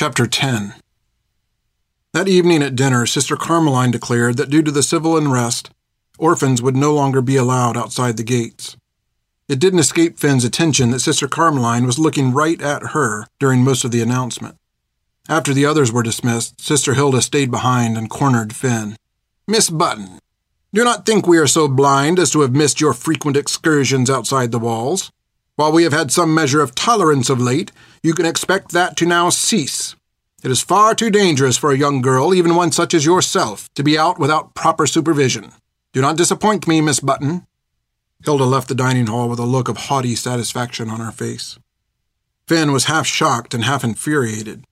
Chapter 10 That evening at dinner, Sister Carmeline declared that due to the civil unrest, orphans would no longer be allowed outside the gates. It didn't escape Fin's attention that Sister Carmeline was looking right at her during most of the announcement. After the others were dismissed, Sister Hilde stayed behind and cornered Fin. Miss Button, do not think we are so blind as to have missed your frequent excursions outside the walls. While we have had some measure of tolerance of late, you can expect that to now cease. It is far too dangerous for a young girl, even one such as yourself, to be out without proper supervision. Do not disappoint me, Miss Button. Hilde left the dining hall with a look of haughty satisfaction on her face. Fin was half shocked and half infuriated.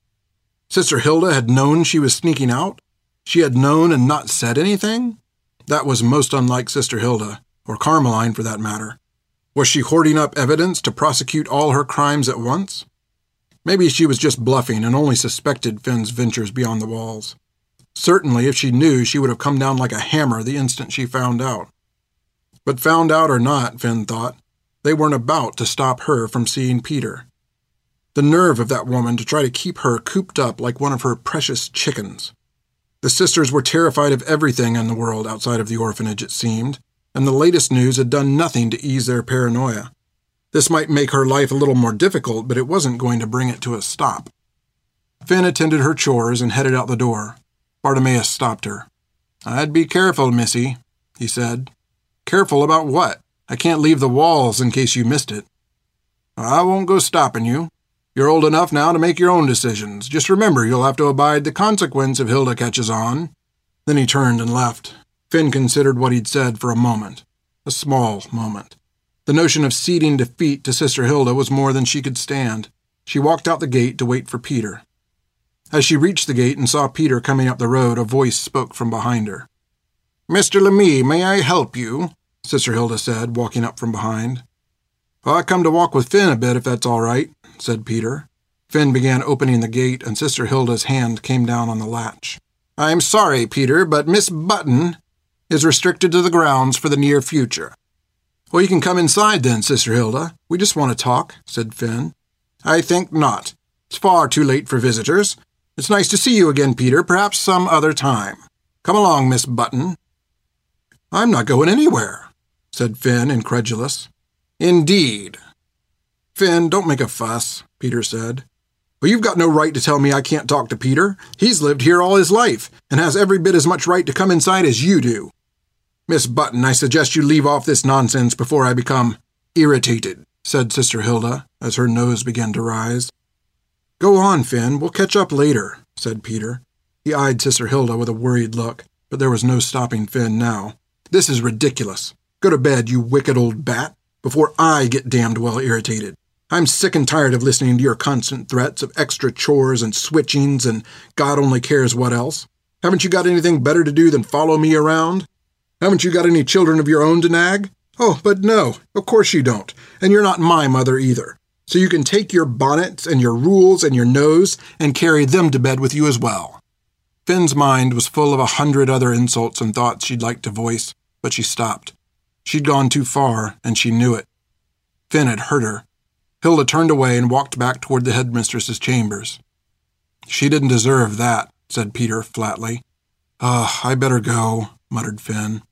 Sister Hilde had known she was sneaking out? She had known and not said anything? That was most unlike Sister Hilde, or Carmeline for that matter. Was she hoarding up evidence to prosecute all her crimes at once? Maybe she was just bluffing and only suspected Fin's ventures beyond the walls. Certainly, if she knew, she would have come down like a hammer the instant she found out. But found out or not, Fin thought, they weren't about to stop her from seeing Peter. The nerve of that woman to try to keep her cooped up like one of her precious chickens. The sisters were terrified of everything in the world outside of the orphanage, it seemed, and the latest news had done nothing to ease their paranoia. This might make her life a little more difficult, but it wasn't going to bring it to a stop. Fin attended her chores and headed out the door. Bartimaeus stopped her. I'd be careful, missy, he said. Careful about what? I can't leave the walls in case you missed it. I won't go stopping you. You're old enough now to make your own decisions. Just remember you'll have to abide the consequence if Hilde catches on. Then he turned and left. Fin considered what he'd said for a moment. A small moment. The notion of ceding defeat to Sister Hilde was more than she could stand. She walked out the gate to wait for Peter. As she reached the gate and saw Peter coming up the road, a voice spoke from behind her. Mr. Lamy, may I help you? Sister Hilde said, walking up from behind. Well, I come to walk with Fin a bit, if that's all right, said Peter. Fin began opening the gate, and Sister Hilde's hand came down on the latch. I'm sorry, Peter, but Miss Button is restricted to the grounds for the near future. Well, you can come inside then, Sister Hilde. We just want to talk, said Fin. I think not. It's far too late for visitors. It's nice to see you again, Peter, perhaps some other time. Come along, Miss Button. I'm not going anywhere said Fin, incredulous. Indeed. Fin, don't make a fuss, Peter said. Well, you've got no right to tell me I can't talk to Peter. He's lived here all his life, and has every bit as much right to come inside as you do. Miss Button, I suggest you leave off this nonsense before I become irritated, said Sister Hilde, as her nose began to rise. Go on, Fin, we'll catch up later, said Peter. He eyed Sister Hilde with a worried look, but there was no stopping Fin now. This is ridiculous. Go to bed, you wicked old bat, before I get damned well irritated. I'm sick and tired of listening to your constant threats of extra chores and switchings and God only cares what else. Haven't you got anything better to do than follow me around? Haven't you got any children of your own to nag? Oh, but no, of course you don't. And you're not my mother either. So you can take your bonnets and your rules and your nose and carry them to bed with you as well. Fin's mind was full of a hundred other insults and thoughts she'd like to voice, but she stopped. She'd gone too far, and she knew it. Fin had hurt her. Hilde turned away and walked back toward the headmistress's chambers. She didn't deserve that, said Peter flatly. Ah, uh, I better go, muttered Fin.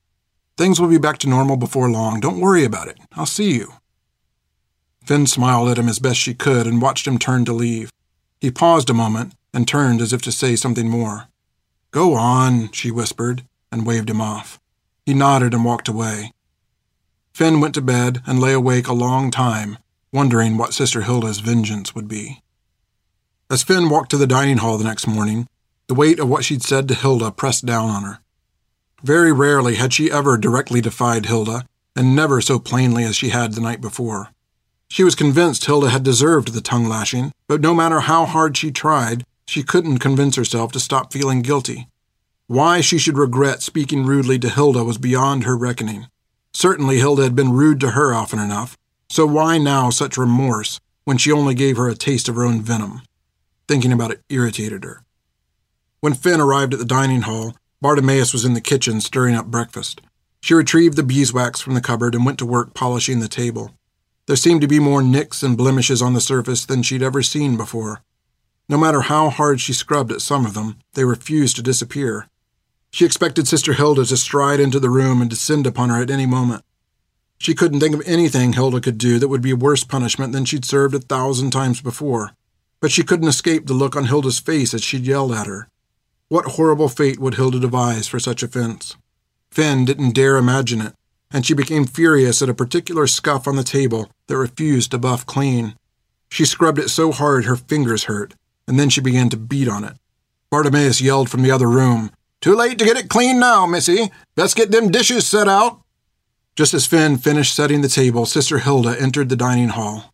Things will be back to normal before long. Don't worry about it. I'll see you. Fin smiled at him as best she could and watched him turn to leave. He paused a moment and turned as if to say something more. Go on, she whispered, and waved him off. He nodded and walked away. Fin went to bed and lay awake a long time, wondering what Sister Hilde's vengeance would be. As Fin walked to the dining hall the next morning, the weight of what she'd said to Hilde pressed down on her. Very rarely had she ever directly defied Hilde, and never so plainly as she had the night before. She was convinced Hilde had deserved the tongue lashing, but no matter how hard she tried, she couldn't convince herself to stop feeling guilty. Why she should regret speaking rudely to Hilde was beyond her reckoning. Certainly Hilde had been rude to her often enough, so why now such remorse when she only gave her a taste of her own venom? Thinking about it irritated her. When Fin arrived at the dining hall, Bartimaeus was in the kitchen stirring up breakfast. She retrieved the beeswax from the cupboard and went to work polishing the table. There seemed to be more nicks and blemishes on the surface than she'd ever seen before. No matter how hard she scrubbed at some of them, they refused to disappear. She expected Sister Hilde to stride into the room and descend upon her at any moment. She couldn't think of anything Hilde could do that would be worse punishment than she'd served a thousand times before. But she couldn't escape the look on Hilde's face as she'd yelled at her. What horrible fate would Hilde devise for such offense? Fin didn't dare imagine it, and she became furious at a particular scuff on the table that refused to buff clean. She scrubbed it so hard her fingers hurt, and then she began to beat on it. Bartimaeus yelled from the other room, too late to get it clean now, missy. Best get them dishes set out. Just as Fin finished setting the table, Sister Hilde entered the dining hall.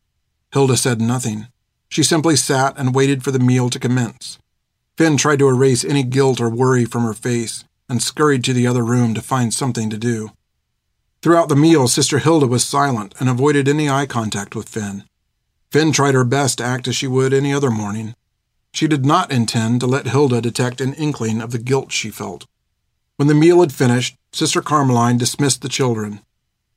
Hilde said nothing. She simply sat and waited for the meal to commence. Fin tried to erase any guilt or worry from her face and scurried to the other room to find something to do. Throughout the meal, Sister Hilde was silent and avoided any eye contact with Fin. Fin tried her best to act as she would any other morning, she did not intend to let Hilde detect an inkling of the guilt she felt. When the meal had finished, Sister Carmeline dismissed the children.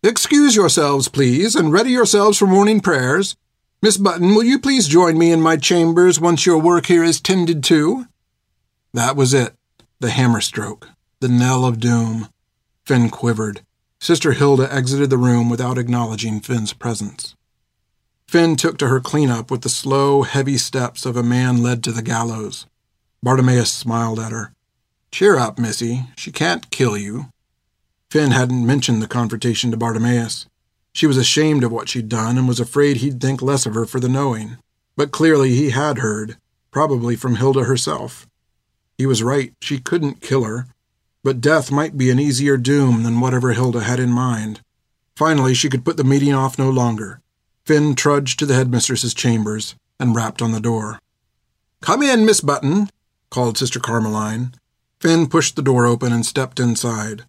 Excuse yourselves, please, and ready yourselves for morning prayers. Miss Button, will you please join me in my chambers once your work here is tended to? That was it. The hammer stroke. The knell of doom. Fin quivered. Sister Hilde exited the room without acknowledging Fin's presence. Fin took to her cleanup with the slow, heavy steps of a man led to the gallows. Bartimaeus smiled at her. Cheer up, missy. She can't kill you. Fin hadn't mentioned the confrontation to Bartimaeus. She was ashamed of what she'd done and was afraid he'd think less of her for the knowing. But clearly he had heard, probably from Hilde herself. He was right, she couldn't kill her, but death might be an easier doom than whatever Hilde had in mind. Finally, she could put the meeting off no longer. Fin trudged to the headmistress's chambers and rapped on the door. Come in, Miss Button, called Sister Carmeline. Fin pushed the door open and stepped inside.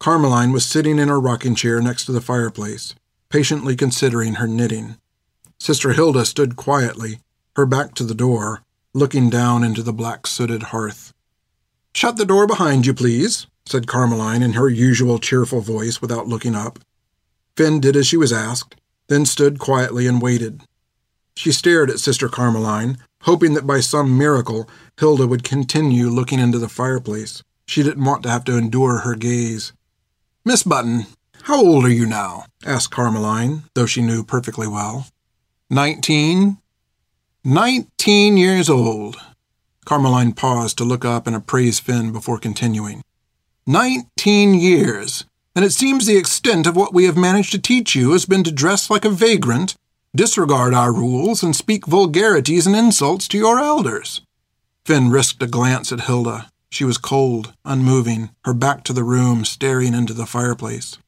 Carmeline was sitting in her rocking chair next to the fireplace, patiently considering her knitting. Sister Hilde stood quietly, her back to the door, looking down into the black sooted hearth. Shut the door behind you, please, said Carmeline in her usual cheerful voice without looking up. Fin did as she was asked, then stood quietly and waited. She stared at Sister Carmeline, hoping that by some miracle Hilde would continue looking into the fireplace. She didn't want to have to endure her gaze. Miss Button, how old are you now? asked Carmeline, though she knew perfectly well. Nineteen. Nineteen years old. Carmeline paused to look up and appraise Fin before continuing. Nineteen years and it seems the extent of what we have managed to teach you has been to dress like a vagrant, disregard our rules, and speak vulgarities and insults to your elders. Fin risked a glance at Hilde. She was cold, unmoving, her back to the room, staring into the fireplace.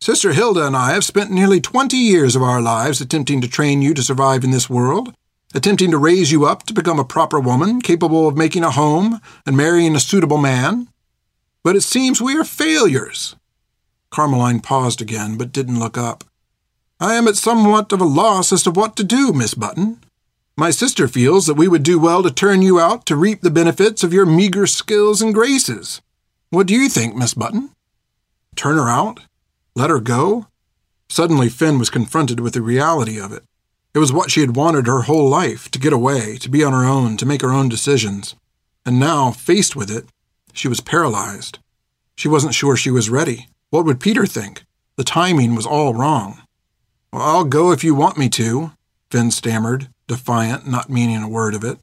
Sister Hilde and I have spent nearly twenty years of our lives attempting to train you to survive in this world, attempting to raise you up to become a proper woman, capable of making a home and marrying a suitable man. But it seems we are failures. Carmeline paused again, but didn't look up. I am at somewhat of a loss as to what to do, Miss Button. My sister feels that we would do well to turn you out to reap the benefits of your meager skills and graces. What do you think, Miss Button? Turn her out? Let her go? Suddenly, Fin was confronted with the reality of it. It was what she had wanted her whole life to get away, to be on her own, to make her own decisions. And now, faced with it, she was paralyzed. She wasn't sure she was ready. What would Peter think? The timing was all wrong. Well, I'll go if you want me to, Fin stammered, defiant, not meaning a word of it.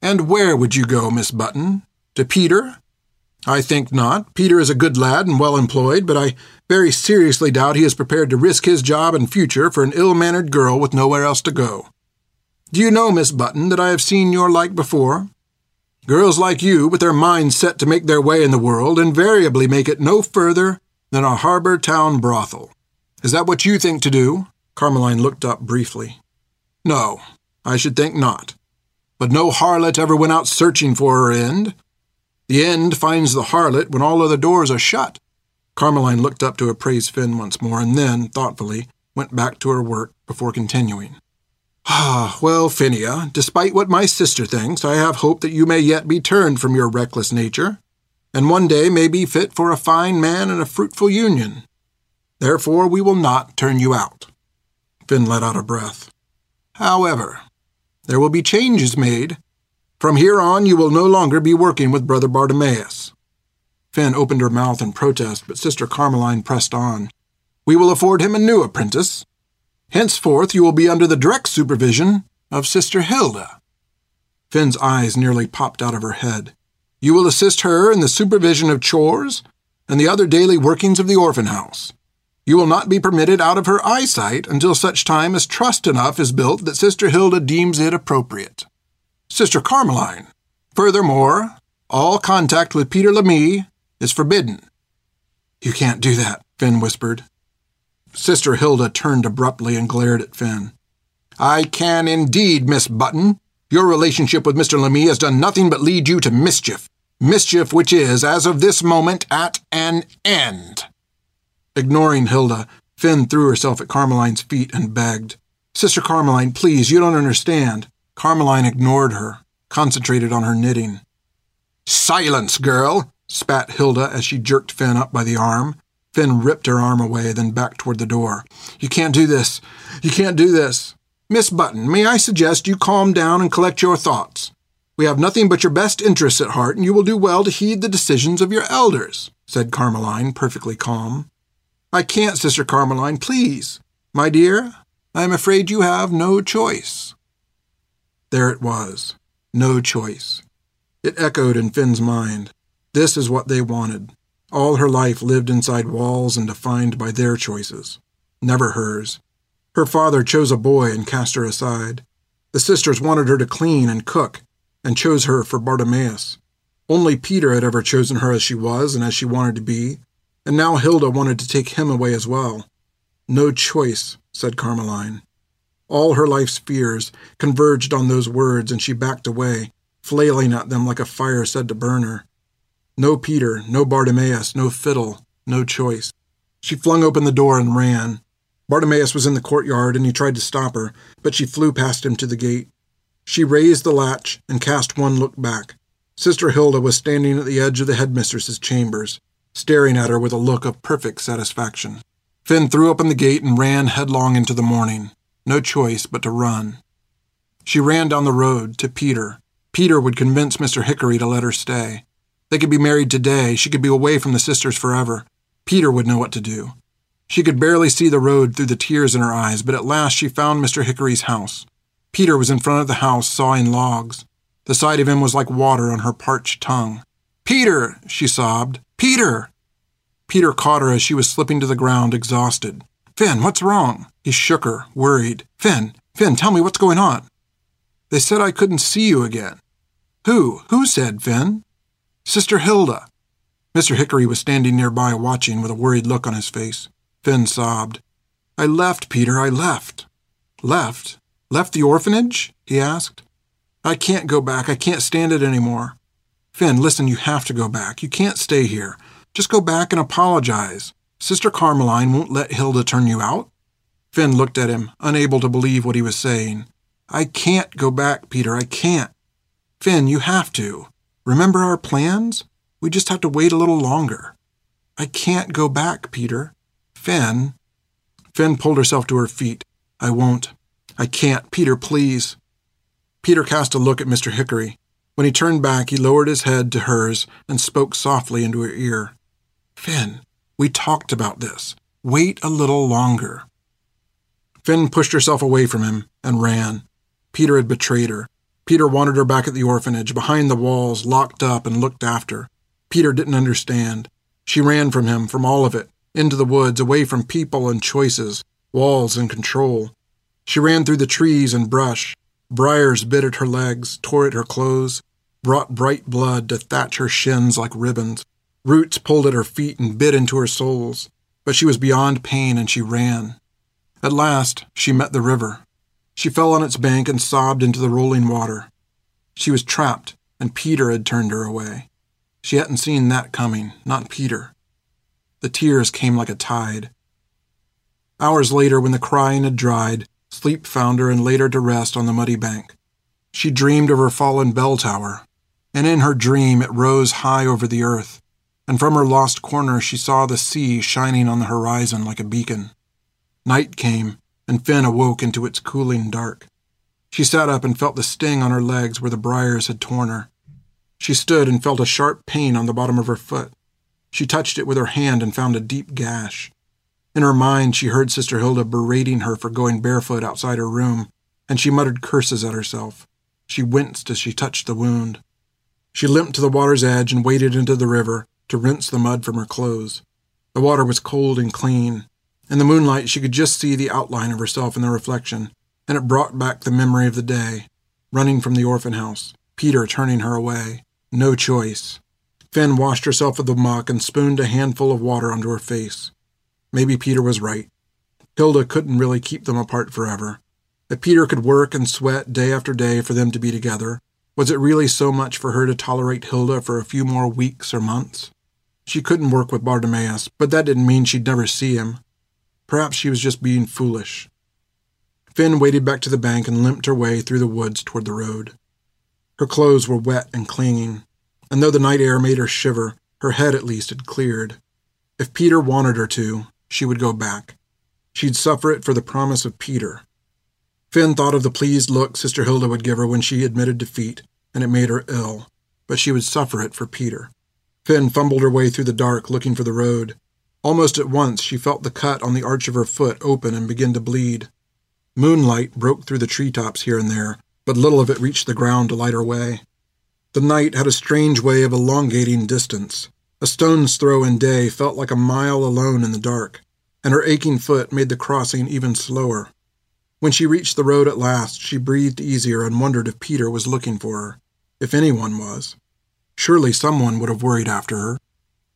And where would you go, Miss Button? To Peter? I think not. Peter is a good lad and well employed, but I very seriously doubt he is prepared to risk his job and future for an ill mannered girl with nowhere else to go. Do you know, Miss Button, that I have seen your like before? Girls like you, with their minds set to make their way in the world, invariably make it no further than a harbor town brothel. Is that what you think to do? Carmeline looked up briefly. No, I should think not. But no harlot ever went out searching for her end. The end finds the harlot when all other doors are shut. Carmeline looked up to appraise Fin once more, and then, thoughtfully, went back to her work before continuing. Ah, well, Phinea, despite what my sister thinks, I have hope that you may yet be turned from your reckless nature and one day may be fit for a fine man and a fruitful union. Therefore, we will not turn you out. Fin let out a breath. However, there will be changes made, From here on, you will no longer be working with Brother Bartimaeus. Fin opened her mouth in protest, but Sister Carmeline pressed on. We will afford him a new apprentice. Henceforth, you will be under the direct supervision of Sister Hilde. Fin's eyes nearly popped out of her head. You will assist her in the supervision of chores and the other daily workings of the orphan house. You will not be permitted out of her eyesight until such time as trust enough is built that Sister Hilde deems it appropriate. Sister Carmeline, furthermore, all contact with Peter Lamy is forbidden. You can't do that, Fin whispered. Sister Hilde turned abruptly and glared at Fin. I can indeed, Miss Button. Your relationship with Mr. Lamy has done nothing but lead you to mischief. Mischief which is, as of this moment, at an end. Ignoring Hilde, Fin threw herself at Carmeline's feet and begged, Sister Carmeline, please, you don't understand. Carmeline ignored her, concentrated on her knitting. Silence, girl, spat Hilde as she jerked Fin up by the arm. Fin ripped her arm away, then backed toward the door. You can't do this. You can't do this. Miss Button, may I suggest you calm down and collect your thoughts? We have nothing but your best interests at heart, and you will do well to heed the decisions of your elders, said Carmeline, perfectly calm. I can't, Sister Carmeline, please. My dear, I am afraid you have no choice. There it was. No choice. It echoed in Fin's mind. This is what they wanted. All her life lived inside walls and defined by their choices, never hers. Her father chose a boy and cast her aside. The sisters wanted her to clean and cook, and chose her for Bartimaeus. Only Peter had ever chosen her as she was and as she wanted to be, and now Hilde wanted to take him away as well. No choice, said Carmeline. All her life's fears converged on those words, and she backed away, flailing at them like a fire said to burn her. No Peter, no Bartimaeus, no fiddle, no choice. She flung open the door and ran. Bartimaeus was in the courtyard, and he tried to stop her, but she flew past him to the gate. She raised the latch and cast one look back. Sister Hilde was standing at the edge of the headmistress's chambers staring at her with a look of perfect satisfaction. Fin threw open the gate and ran headlong into the morning. No choice but to run. She ran down the road to Peter. Peter would convince Mr. Hickory to let her stay. They could be married today. She could be away from the sisters forever. Peter would know what to do. She could barely see the road through the tears in her eyes, but at last she found Mr. Hickory's house. Peter was in front of the house sawing logs. The sight of him was like water on her parched tongue. Peter, she sobbed. Peter! Peter caught her as she was slipping to the ground, exhausted. Fin, what's wrong? He shook her, worried. Fin, Fin, tell me what's going on. They said I couldn't see you again. Who? Who said, Fin? Sister Hilde. Mr. Hickory was standing nearby watching with a worried look on his face. Fin sobbed. I left, Peter, I left. Left? Left the orphanage? he asked. I can't go back. I can't stand it any more. Fin, listen, you have to go back. You can't stay here. Just go back and apologize. Sister Carmeline won't let Hilde turn you out. Fin looked at him, unable to believe what he was saying. I can't go back, Peter. I can't. Fin, you have to. Remember our plans? We just have to wait a little longer. I can't go back, Peter. Fin. Fin pulled herself to her feet. I won't. I can't. Peter, please. Peter cast a look at Mr. Hickory. When he turned back, he lowered his head to hers and spoke softly into her ear. Fin, we talked about this. Wait a little longer. Fin pushed herself away from him and ran. Peter had betrayed her. Peter wanted her back at the orphanage, behind the walls, locked up and looked after. Peter didn't understand. She ran from him, from all of it, into the woods, away from people and choices, walls and control. She ran through the trees and brush, Briars bit at her legs, tore at her clothes, brought bright blood to thatch her shins like ribbons. Roots pulled at her feet and bit into her soles, but she was beyond pain and she ran. At last, she met the river. She fell on its bank and sobbed into the rolling water. She was trapped, and Peter had turned her away. She hadn't seen that coming, not Peter. The tears came like a tide. Hours later, when the crying had dried, Sleep found her and laid her to rest on the muddy bank. She dreamed of her fallen bell tower, and in her dream it rose high over the earth, and from her lost corner she saw the sea shining on the horizon like a beacon. Night came, and Fin awoke into its cooling dark. She sat up and felt the sting on her legs where the briars had torn her. She stood and felt a sharp pain on the bottom of her foot. She touched it with her hand and found a deep gash. In her mind, she heard Sister Hilde berating her for going barefoot outside her room, and she muttered curses at herself. She winced as she touched the wound. She limped to the water's edge and waded into the river to rinse the mud from her clothes. The water was cold and clean. In the moonlight, she could just see the outline of herself in the reflection, and it brought back the memory of the day, running from the orphan house, Peter turning her away. No choice. Fin washed herself with the muck and spooned a handful of water onto her face. Maybe Peter was right. Hilde couldn't really keep them apart forever. If Peter could work and sweat day after day for them to be together, was it really so much for her to tolerate Hilde for a few more weeks or months? She couldn't work with Bartimaeus, but that didn't mean she'd never see him. Perhaps she was just being foolish. Fin waded back to the bank and limped her way through the woods toward the road. Her clothes were wet and clinging, and though the night air made her shiver, her head at least had cleared. If Peter wanted her to, she would go back. She'd suffer it for the promise of Peter. Fin thought of the pleased look Sister Hilde would give her when she admitted defeat, and it made her ill, but she would suffer it for Peter. Fin fumbled her way through the dark, looking for the road. Almost at once, she felt the cut on the arch of her foot open and begin to bleed. Moonlight broke through the treetops here and there, but little of it reached the ground to light her way. The night had a strange way of elongating distance. A stone's throw in day felt like a mile alone in the dark, and her aching foot made the crossing even slower. When she reached the road at last, she breathed easier and wondered if Peter was looking for her, if anyone was. Surely someone would have worried after her.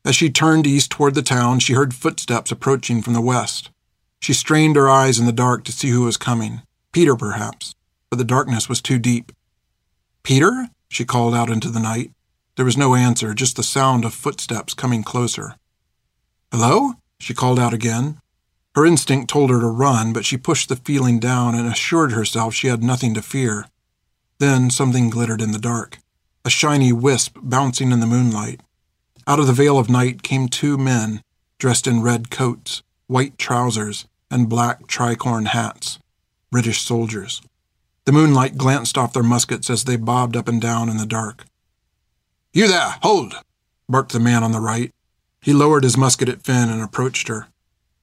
As she turned east toward the town, she heard footsteps approaching from the west. She strained her eyes in the dark to see who was coming. Peter, perhaps, but the darkness was too deep. Peter? she called out into the night. There was no answer, just the sound of footsteps coming closer. Hello? she called out again. Her instinct told her to run, but she pushed the feeling down and assured herself she had nothing to fear. Then something glittered in the dark, a shiny wisp bouncing in the moonlight. Out of the veil of night came two men, dressed in red coats, white trousers, and black tricorn hats. British soldiers. The moonlight glanced off their muskets as they bobbed up and down in the dark. You there, hold! barked the man on the right. He lowered his musket at Fin and approached her.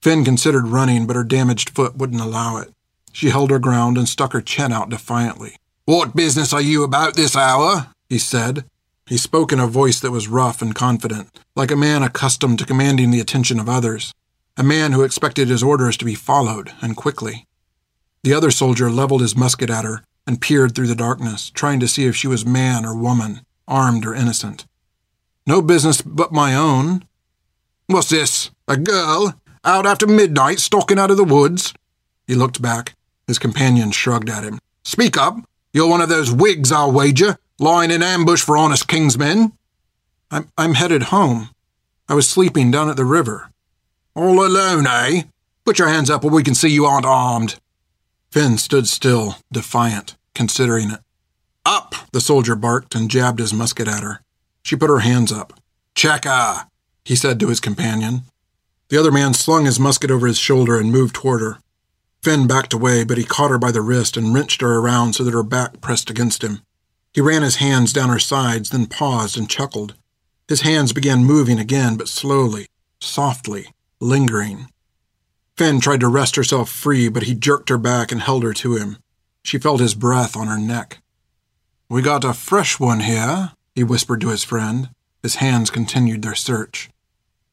Fin considered running, but her damaged foot wouldn't allow it. She held her ground and stuck her chin out defiantly. What business are you about this hour? he said. He spoke in a voice that was rough and confident, like a man accustomed to commanding the attention of others a man who expected his orders to be followed, and quickly. The other soldier leveled his musket at her and peered through the darkness, trying to see if she was man or woman, armed or innocent. No business but my own. What's this? A girl? Out after midnight, stalking out of the woods? He looked back. His companion shrugged at him. Speak up. You're one of those Whigs, I'll wager, lying in ambush for honest king's men. I'm, I'm headed home. I was sleeping down at the river. All alone, eh? Put your hands up where we can see you aren't armed. Fin stood still, defiant, considering it. Up! The soldier barked and jabbed his musket at her. She put her hands up. Checka! he said to his companion. The other man slung his musket over his shoulder and moved toward her. Fin backed away, but he caught her by the wrist and wrenched her around so that her back pressed against him. He ran his hands down her sides, then paused and chuckled. His hands began moving again, but slowly, softly, lingering. Fin tried to wrest herself free, but he jerked her back and held her to him. She felt his breath on her neck. We got a fresh one here, he whispered to his friend. His hands continued their search.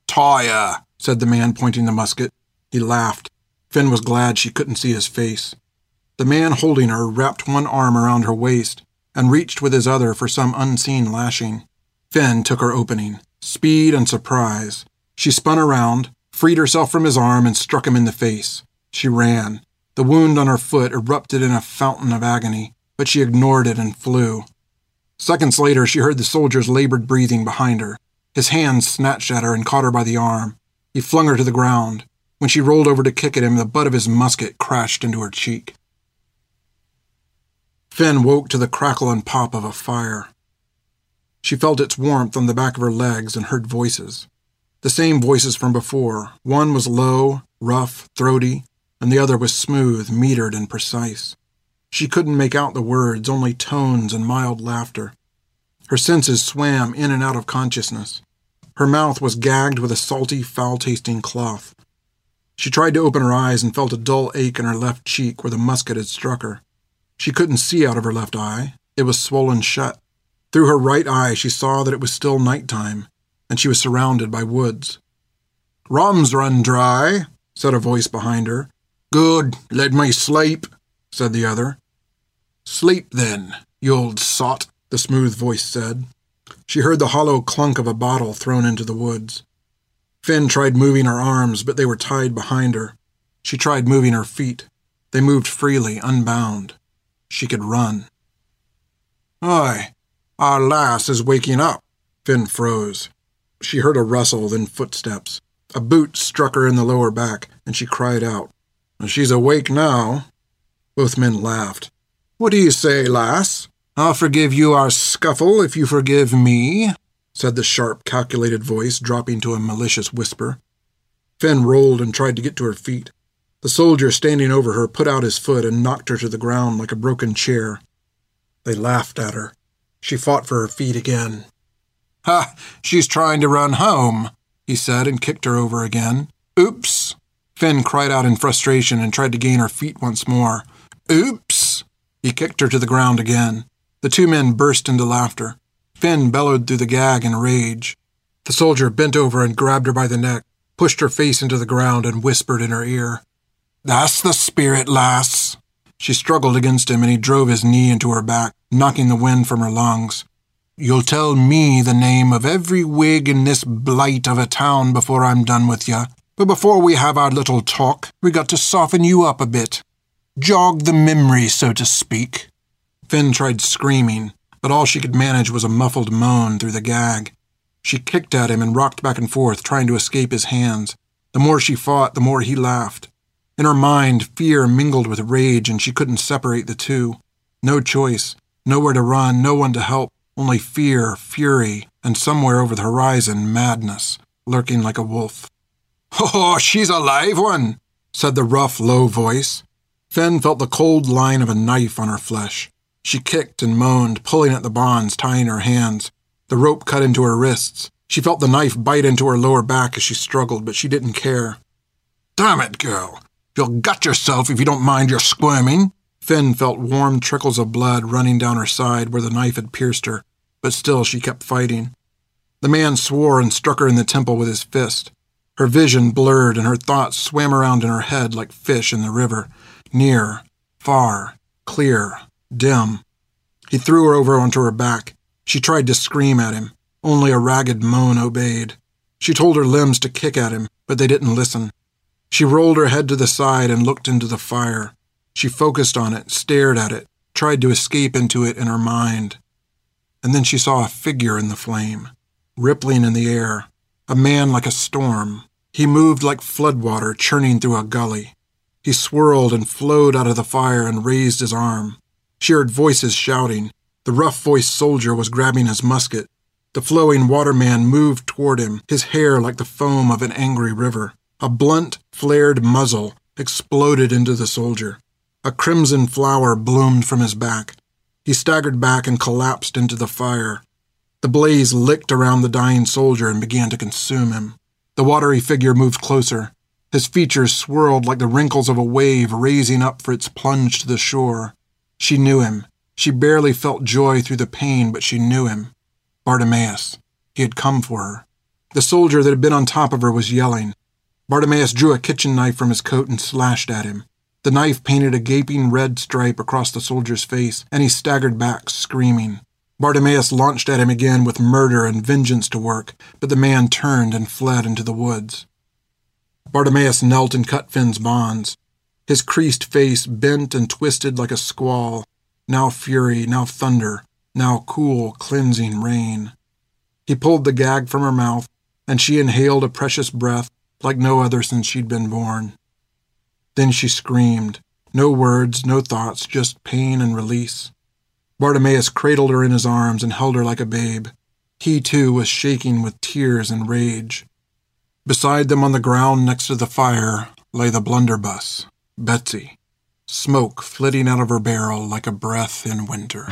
Tire, said the man, pointing the musket. He laughed. Fin was glad she couldn't see his face. The man holding her wrapped one arm around her waist and reached with his other for some unseen lashing. Fin took her opening. Speed and surprise. She spun around, freed herself from his arm, and struck him in the face. She ran. The wound on her foot erupted in a fountain of agony, but she ignored it and flew. Seconds later, she heard the soldier's labored breathing behind her. His hand snatched at her and caught her by the arm. He flung her to the ground. When she rolled over to kick at him, the butt of his musket crashed into her cheek. Fin woke to the crackle and pop of a fire. She felt its warmth on the back of her legs and heard voices. The same voices from before. One was low, rough, throaty, and the other was smooth, metered, and precise. She couldn't make out the words, only tones and mild laughter. Her senses swam in and out of consciousness. Her mouth was gagged with a salty, foul tasting cloth. She tried to open her eyes and felt a dull ache in her left cheek where the musket had struck her. She couldn't see out of her left eye. It was swollen shut. Through her right eye, she saw that it was still night time, and she was surrounded by woods. Rum's run dry, said a voice behind her. Good, let me sleep, said the other. Sleep then, you old sot, the smooth voice said. She heard the hollow clunk of a bottle thrown into the woods. Fin tried moving her arms, but they were tied behind her. She tried moving her feet. They moved freely, unbound. She could run. Aye, our lass is waking up. Fin froze. She heard a rustle, then footsteps. A boot struck her in the lower back, and she cried out. She's awake now. Both men laughed. What do you say, lass? I'll forgive you our scuffle if you forgive me, said the sharp, calculated voice, dropping to a malicious whisper. Fin rolled and tried to get to her feet. The soldier standing over her put out his foot and knocked her to the ground like a broken chair. They laughed at her. She fought for her feet again. Ha! She's trying to run home, he said and kicked her over again. Oops! Fin cried out in frustration and tried to gain her feet once more. Oops! He kicked her to the ground again. The two men burst into laughter. Fin bellowed through the gag in rage. The soldier bent over and grabbed her by the neck, pushed her face into the ground, and whispered in her ear. That's the spirit, lass. She struggled against him, and he drove his knee into her back, knocking the wind from her lungs. You'll tell me the name of every Whig in this blight of a town before I'm done with you. But before we have our little talk, we got to soften you up a bit. Jog the memory, so to speak. Fin tried screaming, but all she could manage was a muffled moan through the gag. She kicked at him and rocked back and forth, trying to escape his hands. The more she fought, the more he laughed. In her mind, fear mingled with rage, and she couldn't separate the two. No choice, nowhere to run, no one to help, only fear, fury, and somewhere over the horizon, madness, lurking like a wolf. Oh, she's a live one, said the rough, low voice. Fin felt the cold line of a knife on her flesh. She kicked and moaned, pulling at the bonds tying her hands. The rope cut into her wrists. She felt the knife bite into her lower back as she struggled, but she didn't care. Damn it, girl! You'll gut yourself if you don't mind your squirming. Fin felt warm trickles of blood running down her side where the knife had pierced her, but still she kept fighting. The man swore and struck her in the temple with his fist. Her vision blurred and her thoughts swam around in her head like fish in the river, near, far, clear, dim. He threw her over onto her back. She tried to scream at him. Only a ragged moan obeyed. She told her limbs to kick at him, but they didn't listen. She rolled her head to the side and looked into the fire. She focused on it, stared at it, tried to escape into it in her mind. And then she saw a figure in the flame, rippling in the air, a man like a storm. He moved like floodwater churning through a gully. He swirled and flowed out of the fire and raised his arm. She heard voices shouting. The rough voiced soldier was grabbing his musket. The flowing waterman moved toward him, his hair like the foam of an angry river. A blunt, flared muzzle exploded into the soldier. A crimson flower bloomed from his back. He staggered back and collapsed into the fire. The blaze licked around the dying soldier and began to consume him. The watery figure moved closer. His features swirled like the wrinkles of a wave raising up for its plunge to the shore. She knew him. She barely felt joy through the pain, but she knew him. Bartimaeus. He had come for her. The soldier that had been on top of her was yelling. Bartimaeus drew a kitchen knife from his coat and slashed at him. The knife painted a gaping red stripe across the soldier's face, and he staggered back, screaming. Bartimaeus launched at him again with murder and vengeance to work, but the man turned and fled into the woods. Bartimaeus knelt and cut Fin's bonds. His creased face bent and twisted like a squall, now fury, now thunder, now cool, cleansing rain. He pulled the gag from her mouth, and she inhaled a precious breath like no other since she'd been born. Then she screamed. No words, no thoughts, just pain and release. Bartimaeus cradled her in his arms and held her like a babe. He, too, was shaking with tears and rage. Beside them on the ground next to the fire lay the blunderbuss, Betsy, smoke flitting out of her barrel like a breath in winter.